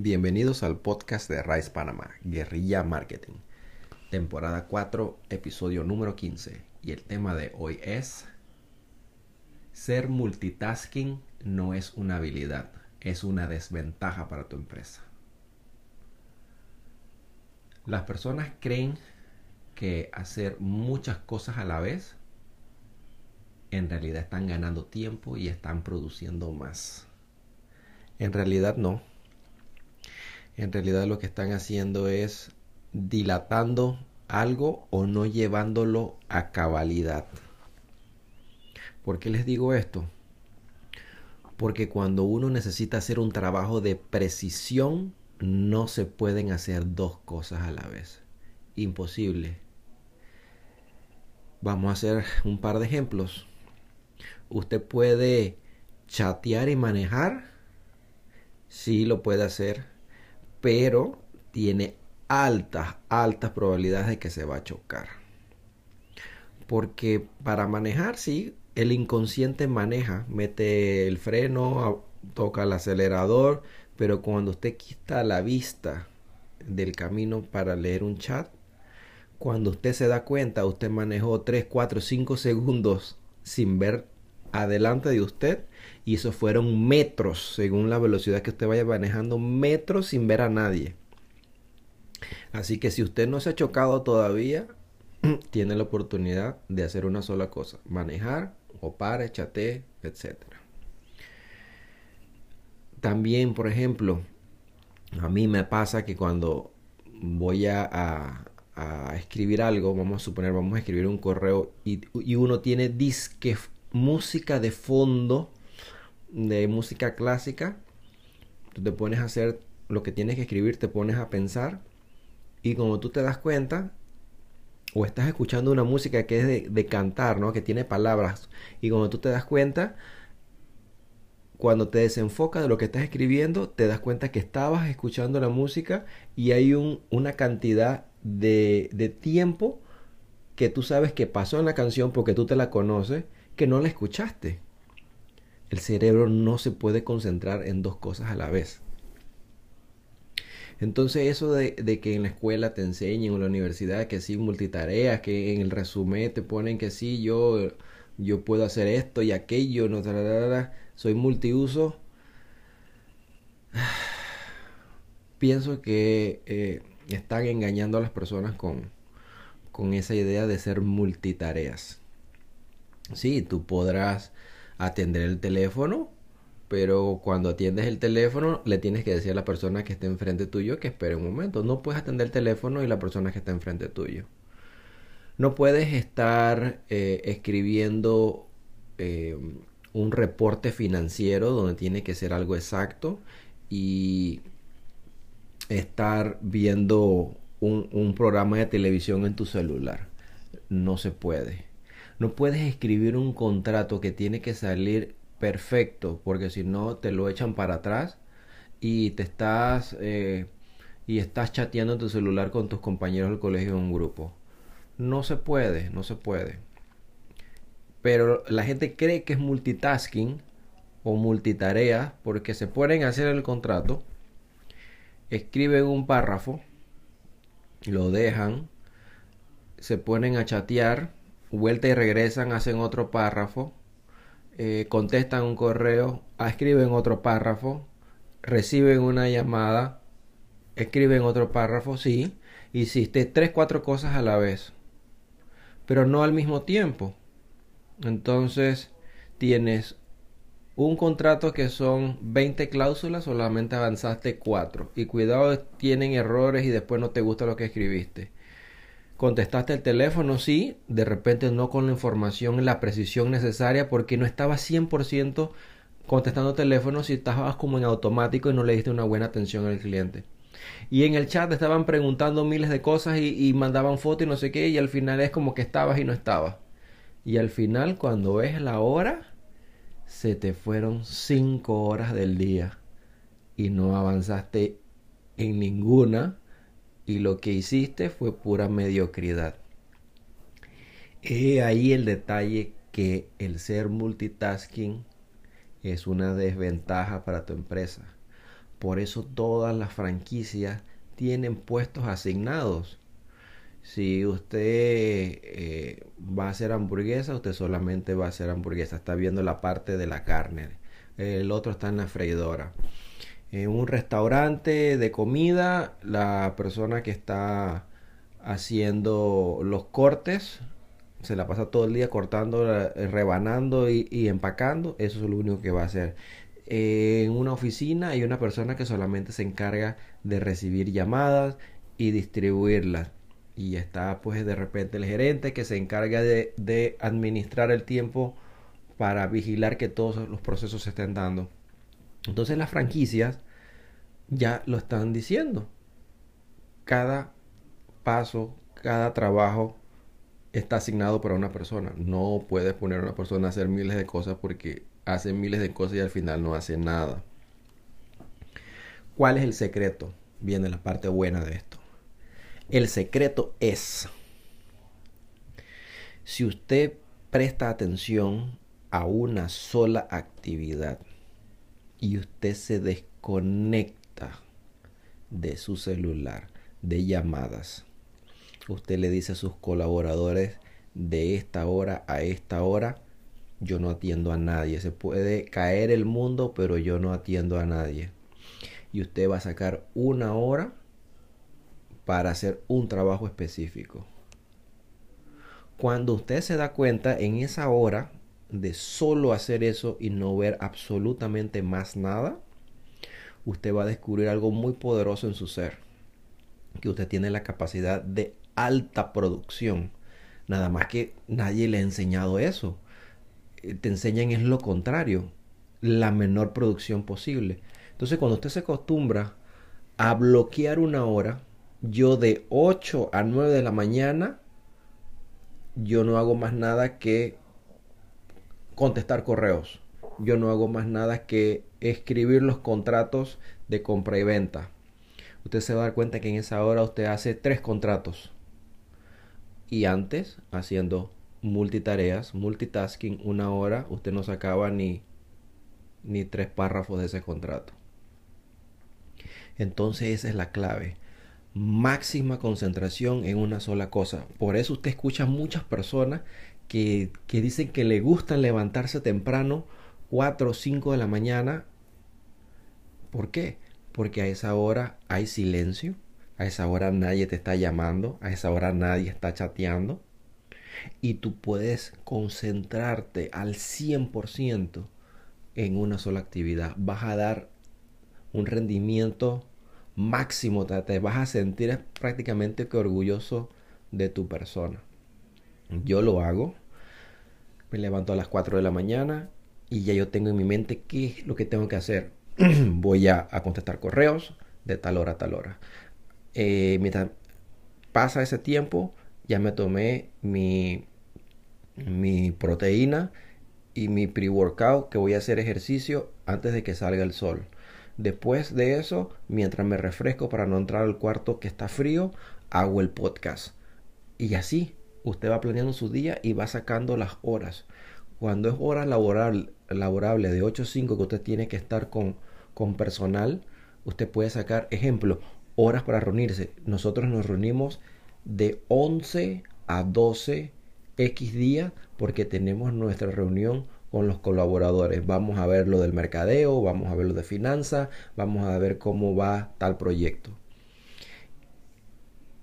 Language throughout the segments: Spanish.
Bienvenidos al podcast de Rice Panamá, Guerrilla Marketing, temporada 4, episodio número 15. Y el tema de hoy es, ser multitasking no es una habilidad, es una desventaja para tu empresa. Las personas creen que hacer muchas cosas a la vez en realidad están ganando tiempo y están produciendo más. En realidad no. En realidad lo que están haciendo es dilatando algo o no llevándolo a cabalidad. ¿Por qué les digo esto? Porque cuando uno necesita hacer un trabajo de precisión, no se pueden hacer dos cosas a la vez. Imposible. Vamos a hacer un par de ejemplos. Usted puede chatear y manejar. Sí lo puede hacer. Pero tiene altas, altas probabilidades de que se va a chocar. Porque para manejar, sí, el inconsciente maneja, mete el freno, toca el acelerador, pero cuando usted quita la vista del camino para leer un chat, cuando usted se da cuenta, usted manejó 3, 4, 5 segundos sin ver adelante de usted y eso fueron metros según la velocidad que usted vaya manejando, metros sin ver a nadie. Así que si usted no se ha chocado todavía, tiene la oportunidad de hacer una sola cosa, manejar o chate, etc. También, por ejemplo, a mí me pasa que cuando voy a, a, escribir algo, vamos a suponer, vamos a escribir un correo y, y uno tiene disque música de fondo, de música clásica, tú te pones a hacer lo que tienes que escribir, te pones a pensar y como tú te das cuenta, o estás escuchando una música que es de, cantar, ¿no? Que tiene palabras. Y como tú te das cuenta, cuando te desenfocas de lo que estás escribiendo, te das cuenta que estabas escuchando la música y hay un, una cantidad de, de tiempo que tú sabes que pasó en la canción porque tú te la conoces que no la escuchaste. El cerebro no se puede concentrar en dos cosas a la vez. Entonces eso de, que en la escuela te enseñen o en la universidad que sí multitareas, que en el resumen te ponen que sí, yo, yo puedo hacer esto y aquello, no, soy multiuso. Pienso que eh, están engañando a las personas con, con esa idea de ser multitareas. Sí, tú podrás atender el teléfono, pero cuando atiendes el teléfono le tienes que decir a la persona que está enfrente tuyo que espere un momento. No puedes atender el teléfono y la persona que está enfrente tuyo. No puedes estar eh, escribiendo eh, un reporte financiero donde tiene que ser algo exacto y estar viendo un programa de televisión en tu celular. No se puede. No puedes escribir un contrato que tiene que salir perfecto, porque si no te lo echan para atrás y te estás eh, y estás chateando en tu celular con tus compañeros del colegio en un grupo. No se puede, no se puede. Pero la gente cree que es multitasking o multitarea porque se pueden hacer el contrato, escriben un párrafo, lo dejan, se ponen a chatear vuelta y regresan, hacen otro párrafo, eh, contestan un correo, escriben otro párrafo, reciben una llamada, escriben otro párrafo, sí, hiciste tres, cuatro cosas a la vez, pero no al mismo tiempo. Entonces tienes un contrato que son 20 cláusulas, solamente avanzaste 4. Y cuidado, tienen errores y después no te gusta lo que escribiste contestaste el teléfono, sí, de repente no con la información, la precisión necesaria, porque no estabas 100% contestando teléfono si estabas como en automático y no le diste una buena atención al cliente. Y en el chat estaban preguntando miles de cosas y, mandaban fotos y no sé qué, y al final es como que estabas y no estabas. Y al final, cuando ves la hora, se te fueron 5 horas del día y no avanzaste en ninguna y lo que hiciste fue pura mediocridad. He ahí el detalle que el ser multitasking es una desventaja para tu empresa. Por eso todas las franquicias tienen puestos asignados. Si usted eh, va a hacer hamburguesa, usted solamente va a hacer hamburguesa. Está viendo la parte de la carne. El otro está en la freidora. En un restaurante de comida, la persona que está haciendo los cortes se la pasa todo el día cortando, eh, rebanando y, y empacando. Eso es lo único que va a hacer en una oficina hay una persona que solamente se encarga de recibir llamadas y distribuirlas. Y está pues de repente el gerente que se encarga de, administrar el tiempo para vigilar que todos los procesos se estén dando. Entonces las franquicias ya lo están diciendo. Cada paso, cada trabajo está asignado para una persona. No puedes poner a una persona a hacer miles de cosas porque hace miles de cosas y al final no hace nada. ¿Cuál es el secreto? Viene la parte buena de esto. El secreto es, si usted presta atención a una sola actividad y usted se desconecta de su celular, de llamadas, usted le dice a sus colaboradores de esta hora a esta hora, yo no atiendo a nadie. Se puede caer el mundo, pero yo no atiendo a nadie. Y usted va a sacar una hora para hacer un trabajo específico. Cuando usted se da cuenta en esa hora de solo hacer eso y no ver absolutamente más nada, usted va a descubrir algo muy poderoso en su ser. Que usted tiene la capacidad de alta producción. Nada más que nadie le ha enseñado eso. Eh, te enseñan es lo contrario, la menor producción posible. Entonces cuando usted se acostumbra a bloquear una hora, yo de 8 a 9 de la mañana, yo no hago más nada que contestar correos. Yo no hago más nada que escribir los contratos de compra y venta. Usted se va a dar cuenta que en esa hora usted hace tres contratos. Y antes haciendo multitareas, multitasking, una hora, usted no sacaba ni, ni tres párrafos de ese contrato. Entonces esa es la clave. Máxima concentración en una sola cosa. Por eso usted escucha muchas personas que, dicen que le gusta levantarse temprano, 4 o 5 de la mañana. ¿Por qué? Porque a esa hora hay silencio, a esa hora nadie te está llamando, a esa hora nadie está chateando y tú puedes concentrarte al 100% en una sola actividad. Vas a dar un rendimiento máximo, te vas a sentir prácticamente que orgulloso de tu persona. Yo lo hago, me levanto a las 4 de la mañana y ya yo tengo en mi mente qué es lo que tengo que hacer. Voy a, contestar correos de tal hora a tal hora. Eh, mientras pasa ese tiempo, ya me tomé mi, mi proteína y mi pre-workout que voy a hacer ejercicio antes de que salga el sol. Después de eso, mientras me refresco para no entrar al cuarto que está frío, hago el podcast. Y así, usted va planeando su día y va sacando las horas. Cuando es hora laboral, laborable de 8 a 5 que usted tiene que estar con, con personal, usted puede sacar, ejemplo, horas para reunirse. Nosotros nos reunimos de 11 a 12 X días porque tenemos nuestra reunión con los colaboradores. Vamos a ver lo del mercadeo, vamos a ver lo de finanzas, vamos a ver cómo va tal proyecto.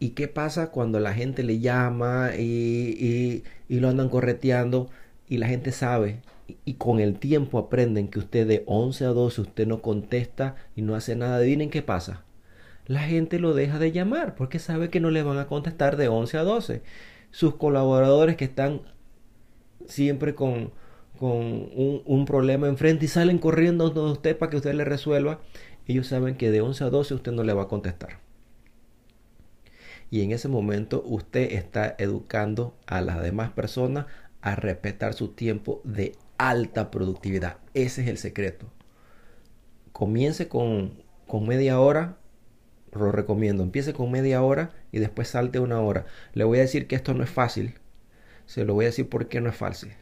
¿Y qué pasa cuando la gente le llama y, y, lo andan correteando y la gente sabe y, y, con el tiempo aprenden que usted de 11 a 12 usted no contesta y no hace nada? Adivinen qué pasa la gente lo deja de llamar porque sabe que no le van a contestar de 11 a 12. Sus colaboradores que están siempre con, con un, problema enfrente y salen corriendo donde usted para que usted le resuelva, ellos saben que de 11 a 12 usted no le va a contestar. Y en ese momento usted está educando a las demás personas a respetar su tiempo de alta productividad. Ese es el secreto. Comience con, con media hora lo recomiendo. Empiece con media hora y después salte una hora. Le voy a decir que esto no es fácil. Se lo voy a decir por qué no es fácil.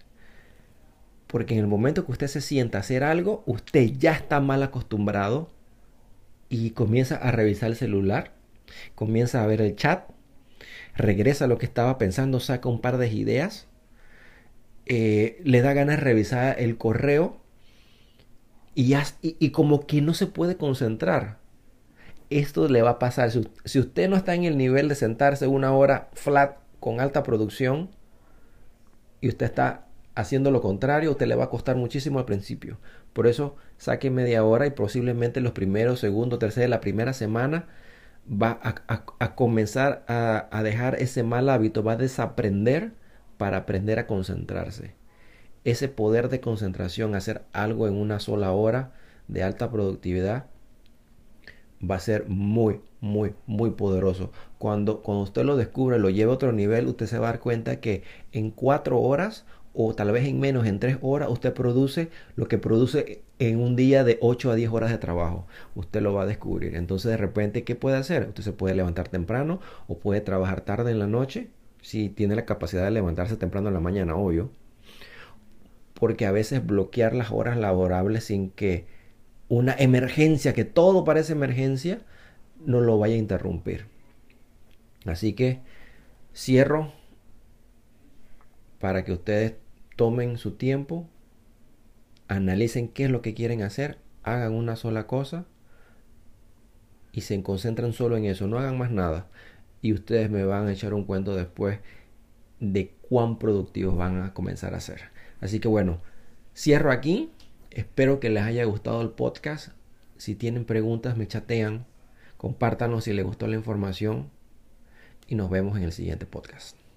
Porque en el momento que usted se sienta a hacer algo, usted ya está mal acostumbrado y comienza a revisar el celular, comienza a ver el chat, regresa a lo que estaba pensando, saca un par de ideas, eh, le da ganas de revisar el correo y, y, como que no se puede concentrar. Esto le va a pasar. Si, usted no está en el nivel de sentarse una hora flat con alta producción y usted está haciendo lo contrario, usted le va a costar muchísimo al principio. Por eso saque media hora y posiblemente los primeros, segundo, tercero, la primera semana va a, comenzar a, dejar ese mal hábito, va a desaprender para aprender a concentrarse. Ese poder de concentración, hacer algo en una sola hora de alta productividad, va a ser muy, muy, muy poderoso. Cuando, cuando usted lo descubre, lo lleva a otro nivel, usted se va a dar cuenta que en cuatro horas o tal vez en menos, en tres horas, usted produce lo que produce en un día de 8 a 10 horas de trabajo. Usted lo va a descubrir. Entonces, de repente, ¿qué puede hacer? Usted se puede levantar temprano o puede trabajar tarde en la noche, si tiene la capacidad de levantarse temprano en la mañana, obvio. Porque a veces bloquear las horas laborables sin que una emergencia, que todo parece emergencia, no lo vaya a interrumpir. Así que cierro para que ustedes tomen su tiempo, analicen qué es lo que quieren hacer, hagan una sola cosa y se concentren solo en eso, no hagan más nada. Y ustedes me van a echar un cuento después de cuán productivos van a comenzar a ser. Así que bueno, cierro aquí. Espero que les haya gustado el podcast. Si tienen preguntas, me chatean. Compártanos si les gustó la información. Y nos vemos en el siguiente podcast.